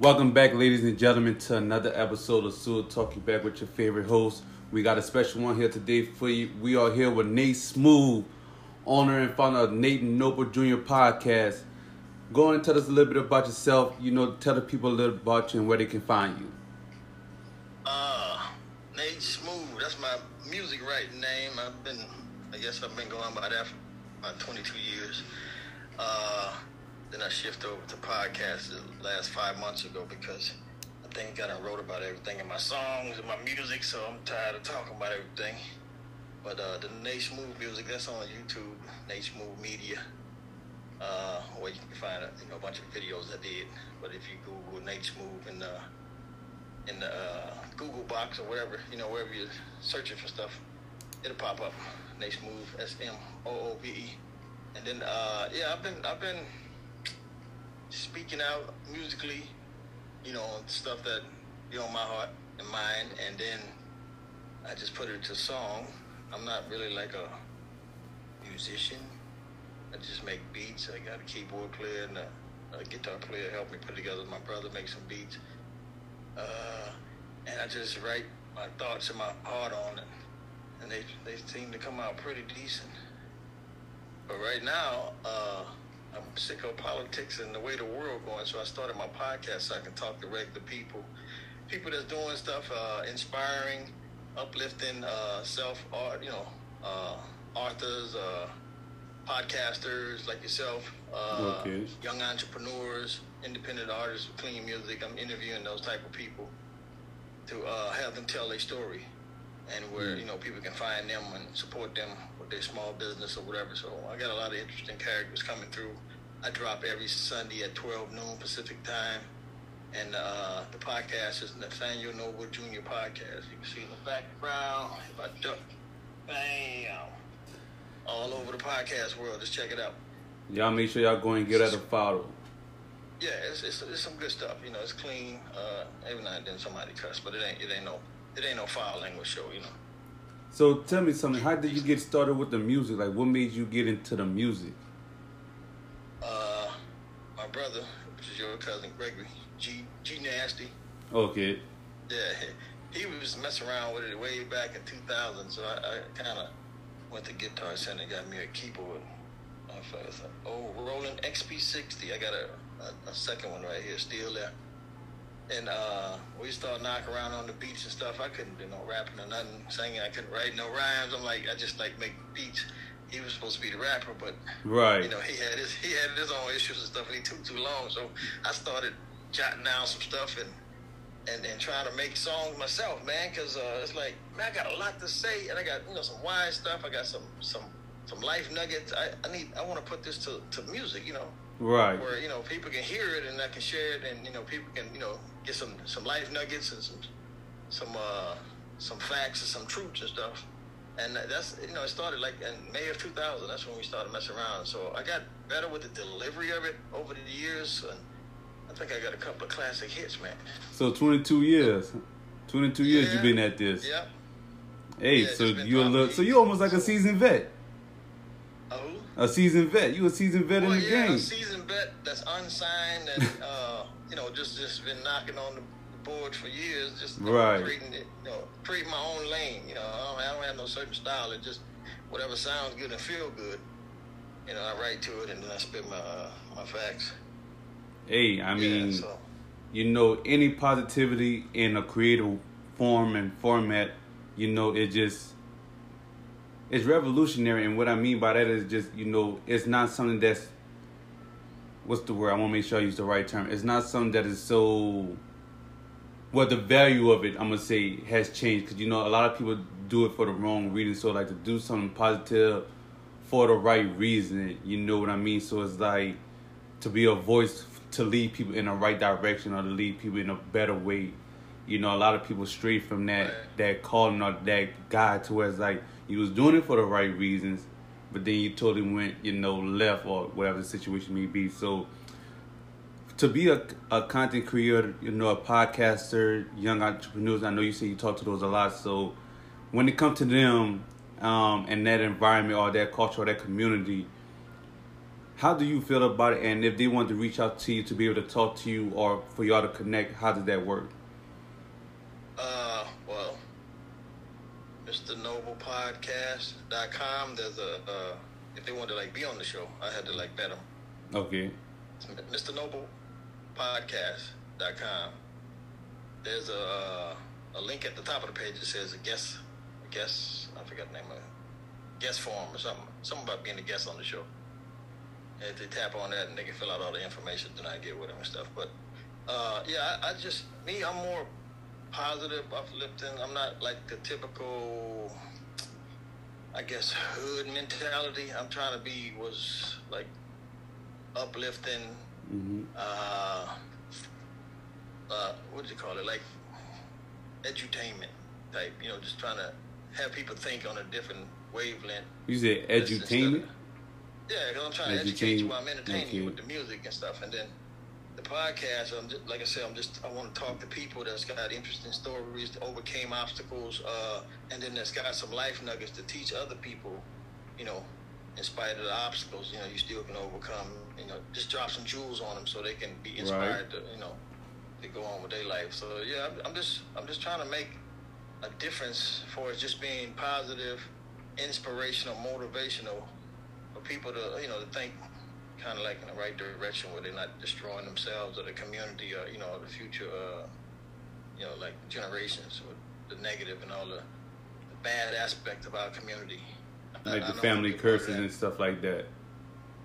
Welcome back, ladies and gentlemen, to another episode of Sewer Talk. You back with your favorite host. We got a special one here today for you. We are here with Nate Smoove, owner and founder of Nate Noble Jr. Podcast. Go on and tell us a little bit about yourself. You know, tell the people a little about you and where they can find you. Uh, Nate Smoove. That's my music writing name. I've been, I guess I've been going by that for about 22 years. Uh, then I shifted over to podcasts the last five months ago because I think I wrote about everything in my songs and my music, so I'm tired of talking about everything. But uh, the Nate Smoove music, that's on YouTube, Nate Smoove Media. Uh, where you can find you know, a bunch of videos I did. But if you Google Nate Smoove in the in the uh, Google box or whatever, you know, wherever you're searching for stuff, it'll pop up. Nate Smoove, S M O O V E. And then uh, yeah, I've been I've been speaking out musically, you know, stuff that be on my heart and mind, and then I just put it to song. I'm not really like a musician. I just make beats. I got a keyboard player and a, a guitar player help me put together. My brother makes some beats. Uh, and I just write my thoughts and my heart on it. And they, they seem to come out pretty decent. But right now, uh, I'm sick of politics and the way the world going. So I started my podcast so I can talk to people, people that's doing stuff, uh, inspiring, uplifting, uh, self art, you know, uh, authors, uh, podcasters like yourself, uh, Okay. young entrepreneurs, independent artists with clean music. I'm interviewing those type of people to uh, have them tell their story and where you know people can find them and support them their small business or whatever. So I got a lot of interesting characters coming through. I drop every Sunday at 12 noon Pacific time. And uh, the podcast is Nathaniel Noble Jr. Podcast. You can see in the background. If I duck, bam, all over the podcast world. Just check it out. Y'all make sure y'all go and get at the follow. Yeah, it's, it's, it's some good stuff. You know, it's clean. Uh, every now and then somebody cuss, but it ain't it ain't no it ain't no foul language show. You know. So tell me something. How did you get started with the music? Like, what made you get into the music? Uh, my brother, which is your cousin Gregory, G G Nasty. Okay. Yeah, he, he was messing around with it way back in 2000. So I, I kind of went to Guitar Center, and got me a keyboard. It's an old Roland XP60. I got a, a, a second one right here, still there. And uh, we started knocking around on the beats and stuff. I couldn't do no rapping or nothing, singing. I couldn't write no rhymes. I'm like, I just like make beats. He was supposed to be the rapper, but Right. you know, he had his he had his own issues and stuff, and he took too long. So I started jotting down some stuff and and, and trying to make songs myself, man. Because uh, it's like, man, I got a lot to say, and I got you know some wise stuff. I got some some some life nuggets. I, I need I want to put this to, to music, you know, Right. where you know people can hear it and I can share it, and you know people can you know get some some life nuggets and some some uh, some facts and some truths and stuff. And that's you know it started like in May of 2000. That's when we started messing around. So I got better with the delivery of it over the years, and I think I got a couple of classic hits, man. So 22 years. 22 years Yeah. you've been at this. Yeah. Hey, Yeah, so just been you a little, so you almost like a seasoned vet. Oh. A seasoned vet. You a seasoned vet Well, in the yeah, game. a seasoned vet that's unsigned and uh, you know just just been knocking on the board for years, just Right. creating it, you know, creating my own lane. You know, I don't, I don't have no certain style. It just whatever sounds good and feel good. You know, I write to it and then I spit my uh, my facts. Hey, I mean, yeah, so you know, any positivity in a creative form and format, you know, it just it's revolutionary. And what I mean by that is just, you know, it's not something that's what's the word? I want to make sure I use the right term. It's not something that is so. Well, the value of it, I'm gonna say, has changed because you know a lot of people do it for the wrong reason. So like to do something positive for the right reason, you know what I mean. So it's like to be a voice to lead people in the right direction or to lead people in a better way. You know, a lot of people stray from that that calling or that guide to where it's like you was doing it for the right reasons, but then you totally went, you know, left or whatever the situation may be. So to be a, a content creator, you know, a podcaster, young entrepreneurs, I know you say you talk to those a lot. So when it comes to them um, and that environment or that culture or that community, how do you feel about it? And if they want to reach out to you to be able to talk to you or for y'all to connect, how does that work? Uh, well, Mr. Noble There's a, uh, if they want to like be on the show, I had to like bet them. Okay. Mr. Noble Podcast.com. There's a, uh, a link at the top of the page that says a guest, a guest, I forgot the name of it, guest form or something, something about being a guest on the show. And if they tap on that and they can fill out all the information, then I get with them and stuff. But uh, yeah, I, I just me, I'm more positive, uplifting. I'm not like the typical, I guess, hood mentality. I'm trying to be was like uplifting. Mm-hmm. Uh, uh, what do you call it? Like edutainment type. You know, just trying to have people think on a different wavelength. You said edutainment. Yeah, because I'm trying to educate you while I'm entertaining okay. you with the music and stuff, and then the podcast. I'm just like I said, I'm just I want to talk to people that's got interesting stories, that overcame obstacles, uh, and then that's got some life nuggets to teach other people. You know, in spite of the obstacles, you know, you still can overcome. You know, just drop some jewels on them so they can be inspired right. to you know to go on with their life. So yeah, I'm, I'm just I'm just trying to make a difference for just being positive, inspirational, motivational for people to you know to think kind of like in the right direction where they're not destroying themselves or the community or you know the future uh, you know like generations with the negative and all the, the bad aspects of our community. Like I, the I family curses and stuff like that.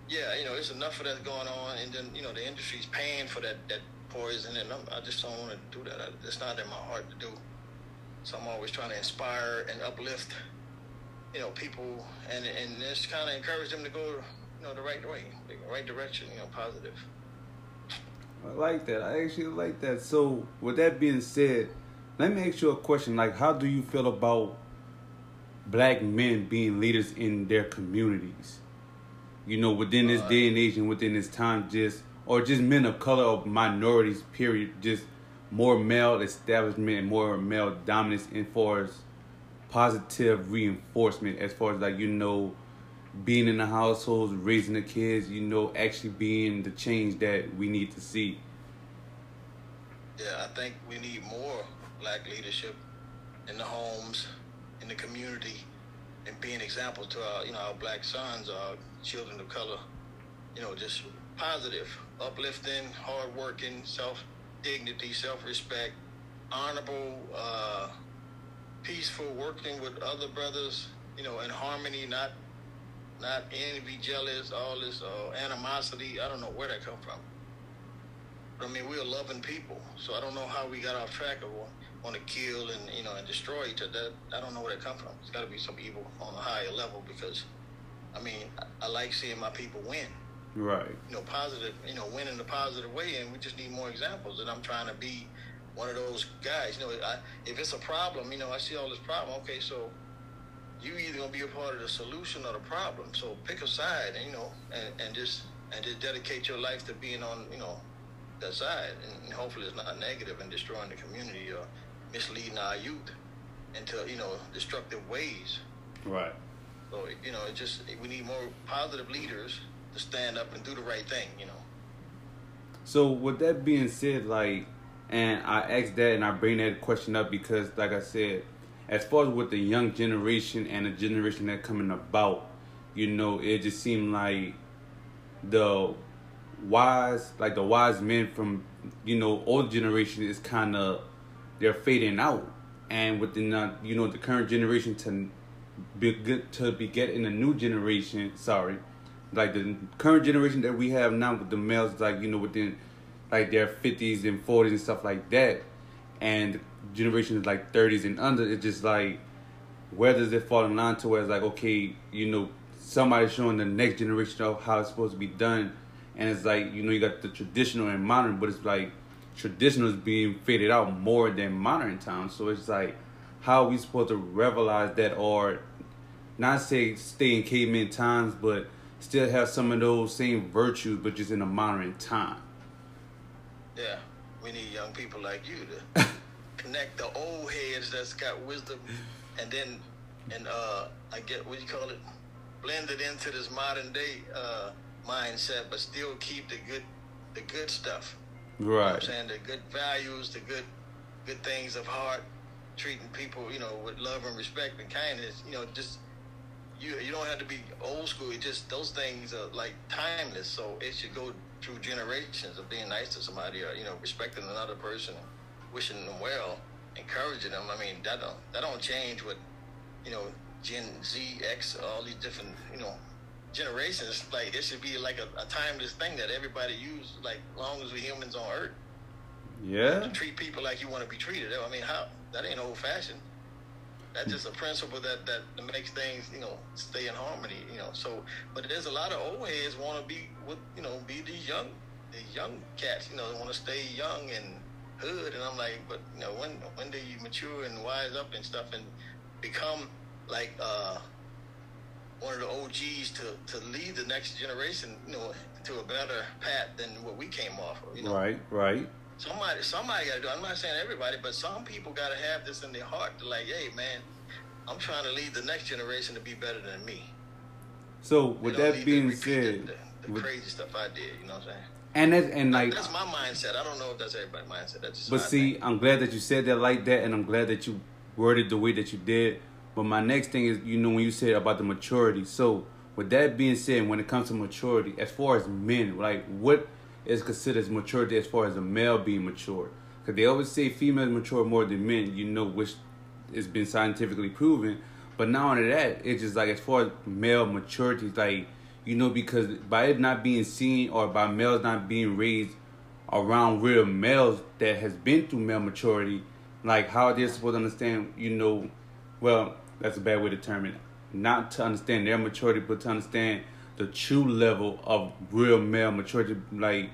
Yeah you know there's enough of that going on and then you know the industry's paying for that that poison and I'm, i just don't want to do that. I, it's not in my heart to do. So i'm always trying to inspire and uplift you know people and and just kind of encourage them to go know, the right way, the right direction, you know, positive. I like that. I actually like that. So, with that being said, let me ask you a question. Like, how do you feel about black men being leaders in their communities? You know, within this uh, day and age and within this time, just or just men of color or minorities, period, just more male establishment and more male dominance as far as positive reinforcement, as far as like you know being in the households, raising the kids, you know, actually being the change that we need to see. Yeah, I think we need more black leadership in the homes, in the community, and being examples to our, you know, our black sons, our children of color. You know, just positive, uplifting, hardworking, self dignity, self respect, honorable, uh, peaceful, working with other brothers. You know, in harmony, not not envy, jealous, all this uh, animosity. I don't know where that come from. But I mean, we're loving people, so I don't know how we got off track of want to kill and you know and destroy each other. I don't know where that come from. It's got to be some evil on a higher level because, I mean, I, I like seeing my people win. Right. You know, positive. You know, win in a positive way, and we just need more examples. And I'm trying to be one of those guys. You know, I, if it's a problem, you know, I see all this problem. Okay, so you either gonna be a part of the solution or the problem. So pick a side, and, you know, and, and just and just dedicate your life to being on, you know, that side, and hopefully it's not negative and destroying the community or misleading our youth into you know destructive ways. Right. So you know, it just we need more positive leaders to stand up and do the right thing. You know. So with that being said, like, and I ask that and I bring that question up because, like I said, as far as with the young generation and the generation that coming about, you know, it just seemed like the wise, like the wise men from, you know, old generation is kind of they're fading out, and within the, you know the current generation to be good to be getting a new generation. Sorry, like the current generation that we have now with the males, like you know within like their fifties and forties and stuff like that, and generations like 30s and under, it's just like, where does it fall in line to where it's like, okay, you know, somebody's showing the next generation of how it's supposed to be done. And it's like, you know, you got the traditional and modern, but it's like traditional is being faded out more than modern times. So it's like, how are we supposed to revelize that or not say stay in caveman times, but still have some of those same virtues, but just in a modern time? Yeah, we need young people like you to connect the old heads that's got wisdom, and then and uh, I get what you call it, blend it into this modern day uh, mindset, but still keep the good the good stuff. Right. You know I'm saying the good values, the good good things of heart, treating people, you know, with love and respect and kindness. You know, just you you don't have to be old school. It just those things are like timeless. So it should go through generations of being nice to somebody or you know respecting another person, wishing them well, encouraging them. I mean that don't that don't change with you know Gen Z, X, all these different you know generations. Like it should be like a, a timeless thing that everybody use. Like long as we humans on Earth, Yeah. to treat people like you want to be treated. I mean how that ain't old fashioned. That's just a principle that, that makes things, you know, stay in harmony, you know. So, but there's a lot of old heads want to be with, you know, be these young, these young cats, you know, they want to stay young and hood. And I'm like, but you know, when when do you mature and wise up and stuff and become like uh, one of the OGs to to lead the next generation, you know, to a better path than what we came off of, you know. Right. Right. Somebody, somebody got to do. I'm not saying everybody, but some people got to have this in their heart. To like, hey, man, I'm trying to lead the next generation to be better than me. So with that being said, the, the with- crazy stuff I did. You know what I'm saying? And that and like that's my mindset. I don't know if that's everybody's mindset. That's just But see. I'm glad that you said that like that, and I'm glad that you worded the way that you did. But my next thing is, you know, when you said about the maturity. So, with that being said, when it comes to maturity, as far as men, like what is considered as maturity as far as a male being mature? Because they always say females mature more than men, you know, which has been scientifically proven. But not only that, it's just like as far as male maturity, like you know, because by it not being seen or by males not being raised around real males that has been through male maturity, like how they're supposed to understand, you know, well, that's a bad way to term it. Not to understand their maturity, but to understand the true level of real male maturity. Like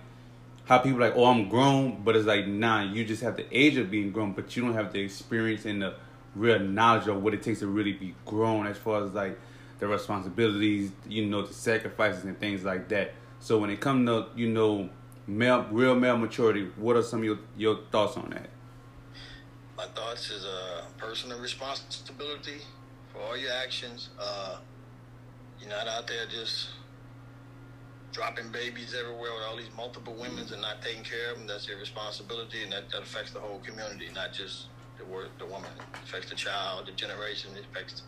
how people like, oh, I'm grown, but it's like, nah, you just have the age of being grown, but you don't have the experience and the real knowledge of what it takes to really be grown as far as like the responsibilities, you know, the sacrifices and things like that. So when it comes to, you know, male real male maturity, what are some of your, your thoughts on that? my thoughts is uh, personal responsibility for all your actions. Uh, you're not out there just dropping babies everywhere with all these multiple women and not taking care of them. That's your responsibility, and that, that affects the whole community, not just the the woman. It affects the child, the generation. It affects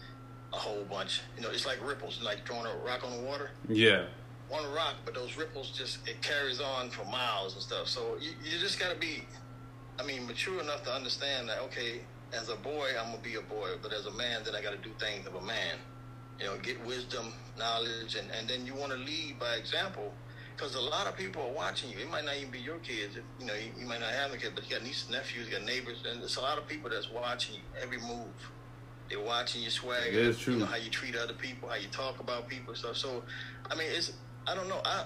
a whole bunch. You know, it's like ripples, like throwing a rock on the water. Yeah. One rock, but those ripples just it carries on for miles and stuff. So you, you just got to be I mean, mature enough to understand that okay, as a boy, I'm gonna be a boy, but as a man, then I got to do things of a man. You know, get wisdom, knowledge, and and then you want to lead by example, because a lot of people are watching you. It might not even be your kids. If, you know, you, you might not have a kid, but you got nieces, nephews, you got neighbors, and there's a lot of people that's watching you every move. They're watching your swagger. That is true. You know how you treat other people, how you talk about people, stuff. So, I mean, it's I don't know. I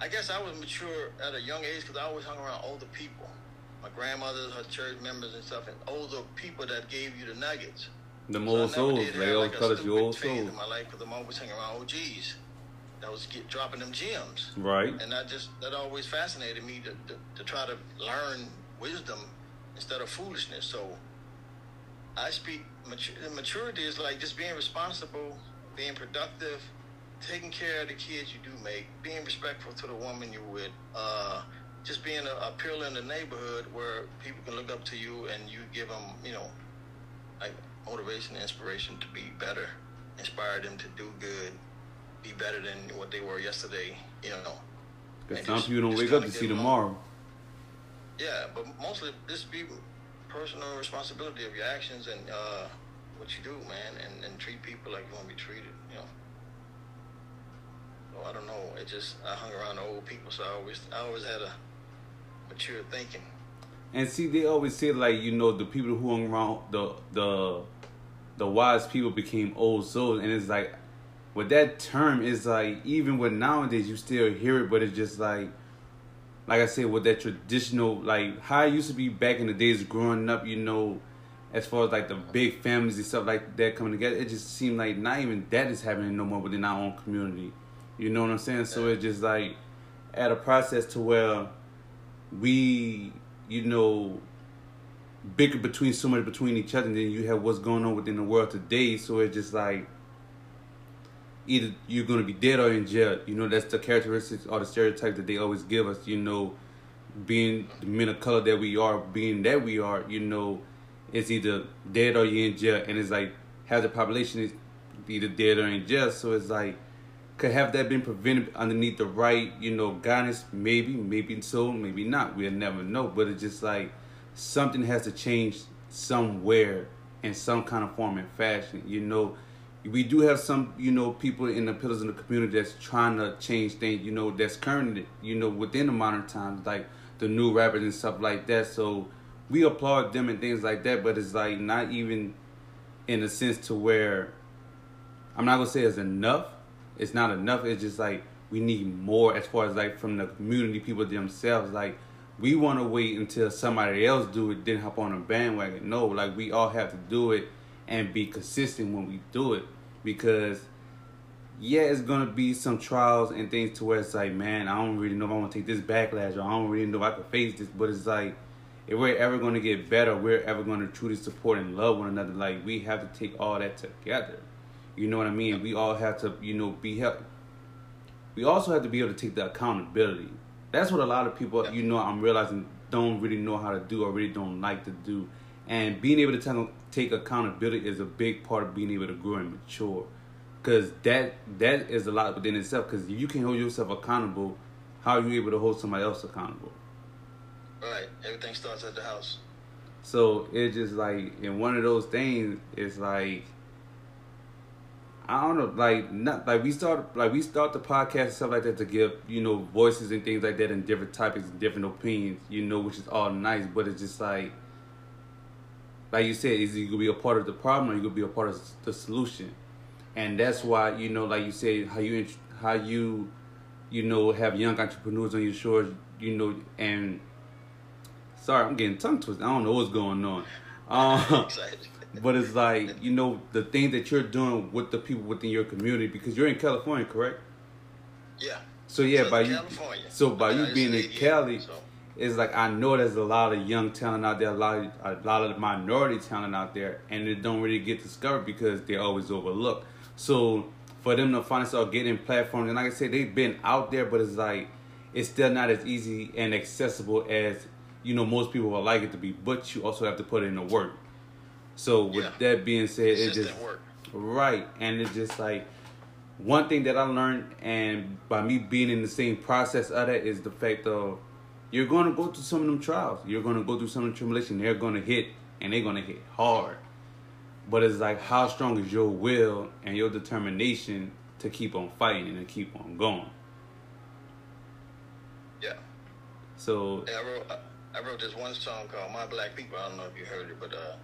I guess I was mature at a young age because I always hung around older people my grandmothers, her church members and stuff, and older people that gave you the nuggets. The So old never souls, they always like, call us old souls. in my life because I'm always hanging around OGs. That was get dropping them gems, Right. and that just that always fascinated me to, to to try to learn wisdom instead of foolishness. So I speak mature, maturity is like just being responsible, being productive, taking care of the kids you do make, being respectful to the woman you're with, uh, just being a, a pillar in the neighborhood where people can look up to you and you give them, you know, like motivation, and inspiration to be better, inspire them to do good, be better than what they were yesterday, you know. Because some people don't wake up to see tomorrow. Yeah, but mostly just be personal responsibility of your actions and uh, what you do, man, and, and treat people like you want to be treated, you know. So I don't know. It just I hung around old people, so I always I always had a mature thinking. And see, they always say like you know the people who hung around the the the wise people became old souls, and it's like with that term, it's like even with nowadays you still hear it, but it's just like like I said with that traditional like how it used to be back in the days growing up, you know. As far as like the big families and stuff like that coming together, it just seemed like not even that is happening no more within our own community. You know what I'm saying? So it's just like at a process to where we, you know, bicker between so much between each other, and then you have what's going on within the world today. So it's just like either you're gonna be dead or in jail. You know, that's the characteristics or the stereotype that they always give us. You know, being the men of color that we are, being that we are, you know, it's either dead or you're in jail, and it's like half the population is either dead or in jail. So it's like, could have that been prevented underneath the right, you know, guidance? Maybe, maybe so, maybe not. We'll never know. But it's just like something has to change somewhere in some kind of form and fashion. You know, we do have some, you know, people in the pillars in the community that's trying to change things. You know, that's current you know, within the modern times, like the new rappers and stuff like that. So we applaud them and things like that. But it's like not even in a sense to where I'm not gonna say it's enough. It's not enough. It's just like we need more as far as like from the community people themselves. Like we want to wait until somebody else do it, then hop on a bandwagon. No, like we all have to do it and be consistent when we do it because yeah, it's gonna be some trials and things to where it's like, man, I don't really know if I want to take this backlash or I don't really know if I can face this. But it's like, if we're ever gonna get better, we're ever gonna truly support and love one another. Like we have to take all that together. You know what I mean? We all have to, you know, be help. We also have to be able to take the accountability. That's what a lot of people, you know, I'm realizing don't really know how to do or really don't like to do. And being able to take, take accountability is a big part of being able to grow and mature. Cause that that is a lot within itself. Cause you can hold yourself accountable, how are you able to hold somebody else accountable? Right. Everything starts at the house. So it's just like in one of those things, it's like I don't know, like not like we start like we start the podcast and stuff like that to give you know voices and things like that and different topics and different opinions, you know, which is all nice, but it's just like like you said, is you gonna be a part of the problem or you gonna be a part of the solution, and that's why you know, like you said, how you how you you know have young entrepreneurs on your shores, you know, and sorry, I'm getting tongue twisted. I don't know what's going on. Um, but it's like you know the thing that you're doing with the people within your community because you're in California, correct? Yeah. So yeah, So by you, so by you being in Cali, so. It's like I know there's a lot of young talent out there, a lot of a lot of minority talent out there, and it don't really get discovered because they're always overlooked. So for them to finally start getting platforms, and like I said, they've been out there, but it's like it's still not as easy and accessible as you know most people would like it to be. But you also have to put in the work. So with Yeah. that being said, it Consistent just work. Right. And it's just like one thing that I learned and by me being in the same process of that is the fact of you're gonna go through some of them trials. You're gonna go through some of the tribulation. They're gonna hit and they're gonna hit hard. But it's like how strong is your will and your determination to keep on fighting and to keep on going. Yeah. So Yeah, I wrote I, I wrote this one song called "My Black People." I don't know if you heard it, but uh,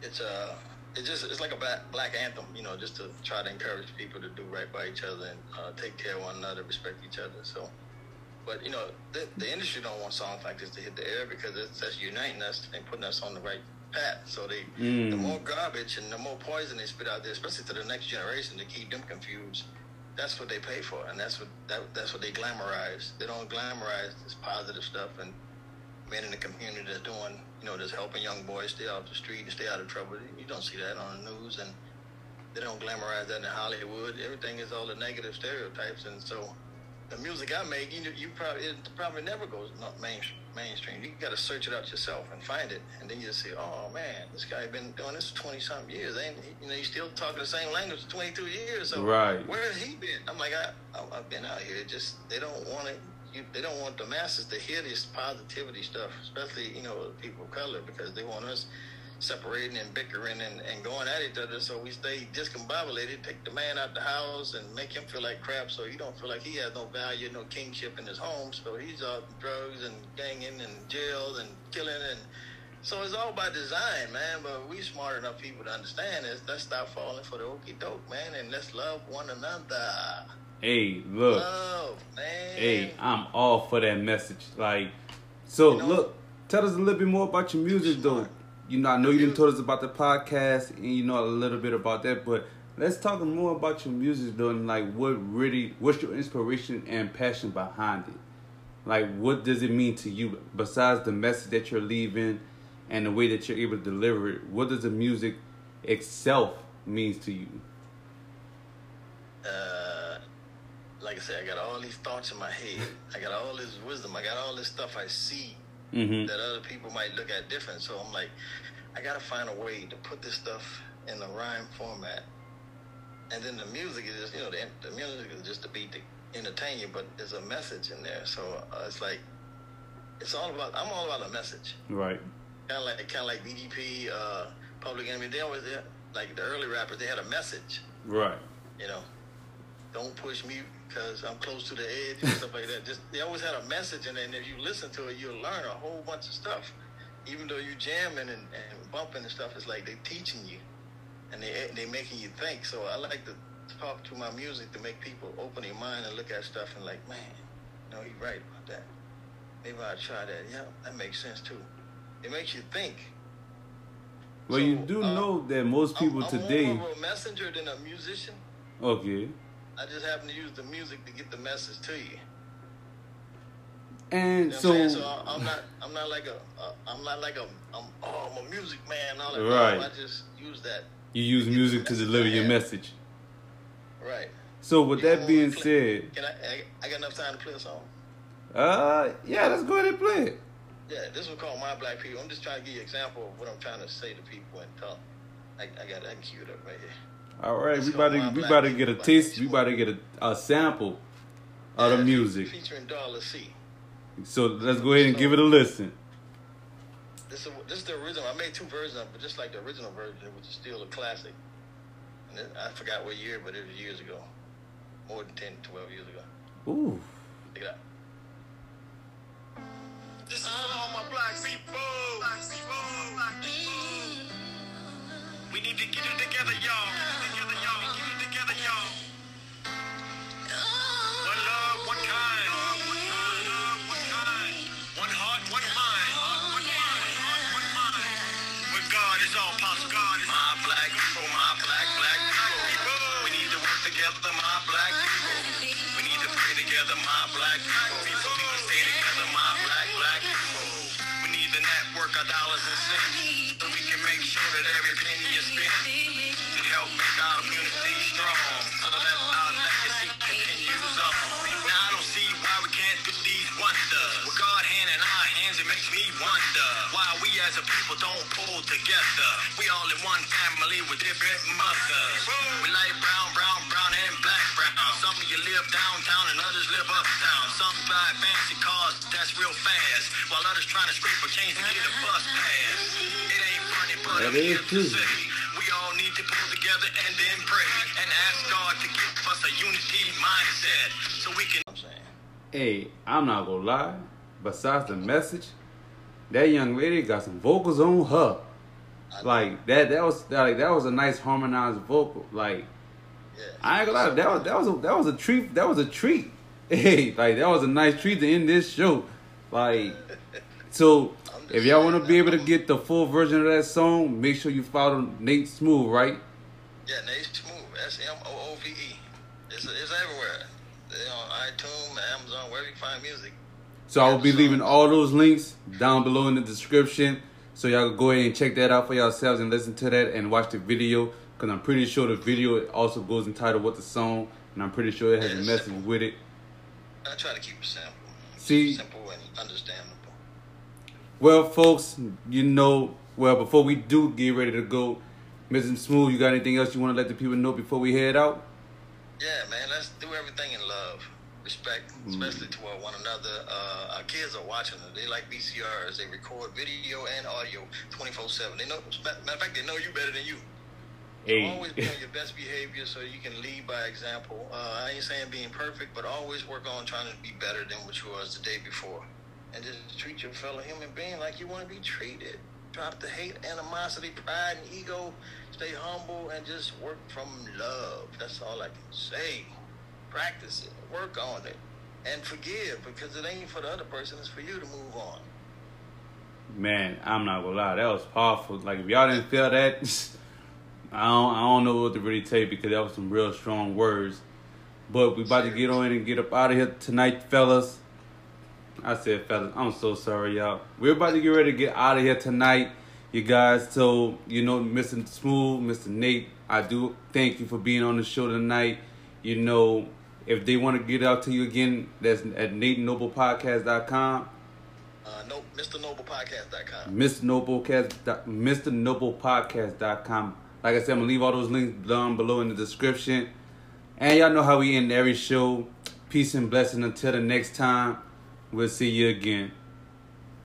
it's uh, it's just it's like a black, black anthem, you know, just to try to encourage people to do right by each other and uh, take care of one another, respect each other. So, but you know, the, the industry don't want songs like this to hit the air because it's that's uniting us and putting us on the right path. So they, Mm. the more garbage and the more poison they spit out there, especially to the next generation, to keep them confused. That's what they pay for, and that's what that, that's what they glamorize. They don't glamorize this positive stuff and men in the community that's doing, you know, that's helping young boys stay off the street and stay out of trouble. You don't see that on the news, and they don't glamorize that in Hollywood. Everything is all the negative stereotypes, and so the music I make, you know, you probably it probably never goes not main, mainstream. You got to search it out yourself and find it, and then you just say, "Oh man, this guy been doing this twenty something years. Ain't you know? He's still talking the same language for twenty two years. So Right. where has he been? I'm like, I, I I've been out here. Just they don't want it. You, they don't want the masses to hear this positivity stuff, especially you know people of color, because they want us separating and bickering and, and going at each other. So we stay discombobulated, take the man out the house and make him feel like crap so he don't feel like he has no value, no kingship in his home. So he's out drugs and ganging and jails and killing and so it's all by design, man. But we smart enough people to understand this. Let's stop falling for the okey doke, man, and let's love one another. hey, look. Love, man. Hey, I'm all for that message. Like, so You know- look, tell us a little bit more about your music, though. You know, I know you didn't told us about the podcast, and you know a little bit about that, but let's talk more about your music, though, and like what really, what's your inspiration and passion behind it? Like, what does it mean to you besides the message that you're leaving and the way that you're able to deliver it? What does the music itself means to you? uh, like I said, I got all these thoughts in my head. I got all this wisdom. I got all this stuff I see Mm-hmm. that other people might look at different. So I'm like, I gotta find a way to put this stuff in the rhyme format. And then the music is just, you know, the, the music is just to be to entertain you, but there's a message in there. So uh, it's like, it's all about. I'm all about a message. Right. Kind of like, kind of like BDP, uh, Public Enemy. They always, they, like the early rappers, they had a message. Right. You know, don't push me because I'm close to the edge and stuff like that. Just they always had a message, and then if you listen to it, you'll learn a whole bunch of stuff. Even though you jamming and, and bumping and stuff, it's like they're teaching you, and they they making you think. So I like to talk to my music to make people open their mind and look at stuff and like, man, no, you're right about that. Maybe I'll try that. Yeah, that makes sense too. It makes you think. Well, So, you do uh, know that most people I'm, I'm today. more of a messenger than a musician. Okay. I just happen to use the music to get the message to you. And You know what I'm so, so I- I'm not, I'm not like a, uh, I'm not like a, I'm, oh, I'm a music man. and All that. Right. No, I just use that. you use music to deliver your message. Right. So, with You that being play- said, Can I, I? I got enough time to play a song. uh, yeah, let's go ahead and play it. Yeah, this one called My Black People. I'm just trying to give you an example of what I'm trying to say to people and talk. I, I got that queued up right here. All right, Let's we go, about to we about to get a taste. We people. about to get a, a sample of the music. Featuring Dollar C. So let's go ahead and give it a listen. This is, this is the original. I made two versions of it, but just like the original version, which is still a classic. And it, I forgot what year, but it was years ago. More than 10, 12 years ago. Ooh, Check it out. This is all my black people. Black people. We need to get it together, y'all. Together, y'all. Get it together, y'all. One love, one kind. One love, one kind. One heart, one mind. One mind, one mind. With God is all possible. God is my black people, my black, black people. We need to work together, my black people. We need to pray together, my black people. We need to stay together, my black, black people. We need to network our dollars and cents so we can make sure that every as a people don't pull together. We all in one family with different mothers. We like brown, brown, brown, and black, brown. Some of you live downtown and others live uptown. Some drive fancy cars that's real fast, while others trying to scrape a change to get a bus pass. It ain't funny, but That I'm here to say we all need to pull together and then pray and ask God to give us a unity mindset so we can. I'm saying. hey, I'm not gonna lie. Besides the message, that young lady got some vocals on her. Like that, that was like that was a nice harmonized vocal. Like Yeah. I ain't gonna lie, that was that was a, that was a treat. That was a treat. Hey, like that was a nice treat to end this show. Like, so if y'all want to be able to get the full version of that song, make sure you follow Nate Smoove, right? Yeah, Nate Smoove. S M O O V E. It's, it's everywhere. They're on iTunes, Amazon, wherever you find music. So I will be leaving all those links down below in the description. So y'all can go ahead and check that out for yourselves and listen to that and watch the video. Cause I'm pretty sure the video also goes entitled with the song, and I'm pretty sure it has Yeah, a message simple. with it. I try to keep it simple. See- Simple and understandable. Well, folks, you know, well before we do get ready to go, Mr. Smoove, you got anything else you want to let the people know before we head out? Yeah, man, let's do everything in love. Respect, especially toward one another. Uh, our kids are watching it. They like VCRs. They record video and audio 24 7. They know, matter of fact, they know you better than you. Always be on your best behavior so you can lead by example. Uh, I ain't saying being perfect, but always work on trying to be better than what you was the day before. And just treat your fellow human being like you want to be treated. Drop the hate, animosity, pride, and ego. Stay humble and just work from love. That's all I can say. Practice it, work on it, and forgive because it ain't for the other person, it's for you to move on. Man, I'm not gonna lie, that was powerful. Like if y'all didn't feel that, I don't I don't know what to really take because that was some real strong words. But we about to get on and get up out of here tonight, fellas. I said fellas, I'm so sorry, y'all. We're about to get ready to get out of here tonight, you guys. So, you know, Mr. Smoove, Mr. Nate, I do thank you for being on the show tonight. You know, if they want to get out to you again, that's at NateNoblePodcast.com. Uh, no, MrNoblePodcast.com. Mr. Noblecast, Mr. Noblepodcast.com. Like I said, I'm gonna leave all those links down below in the description. And y'all know how we end every show. Peace and blessing until the next time. We'll see you again.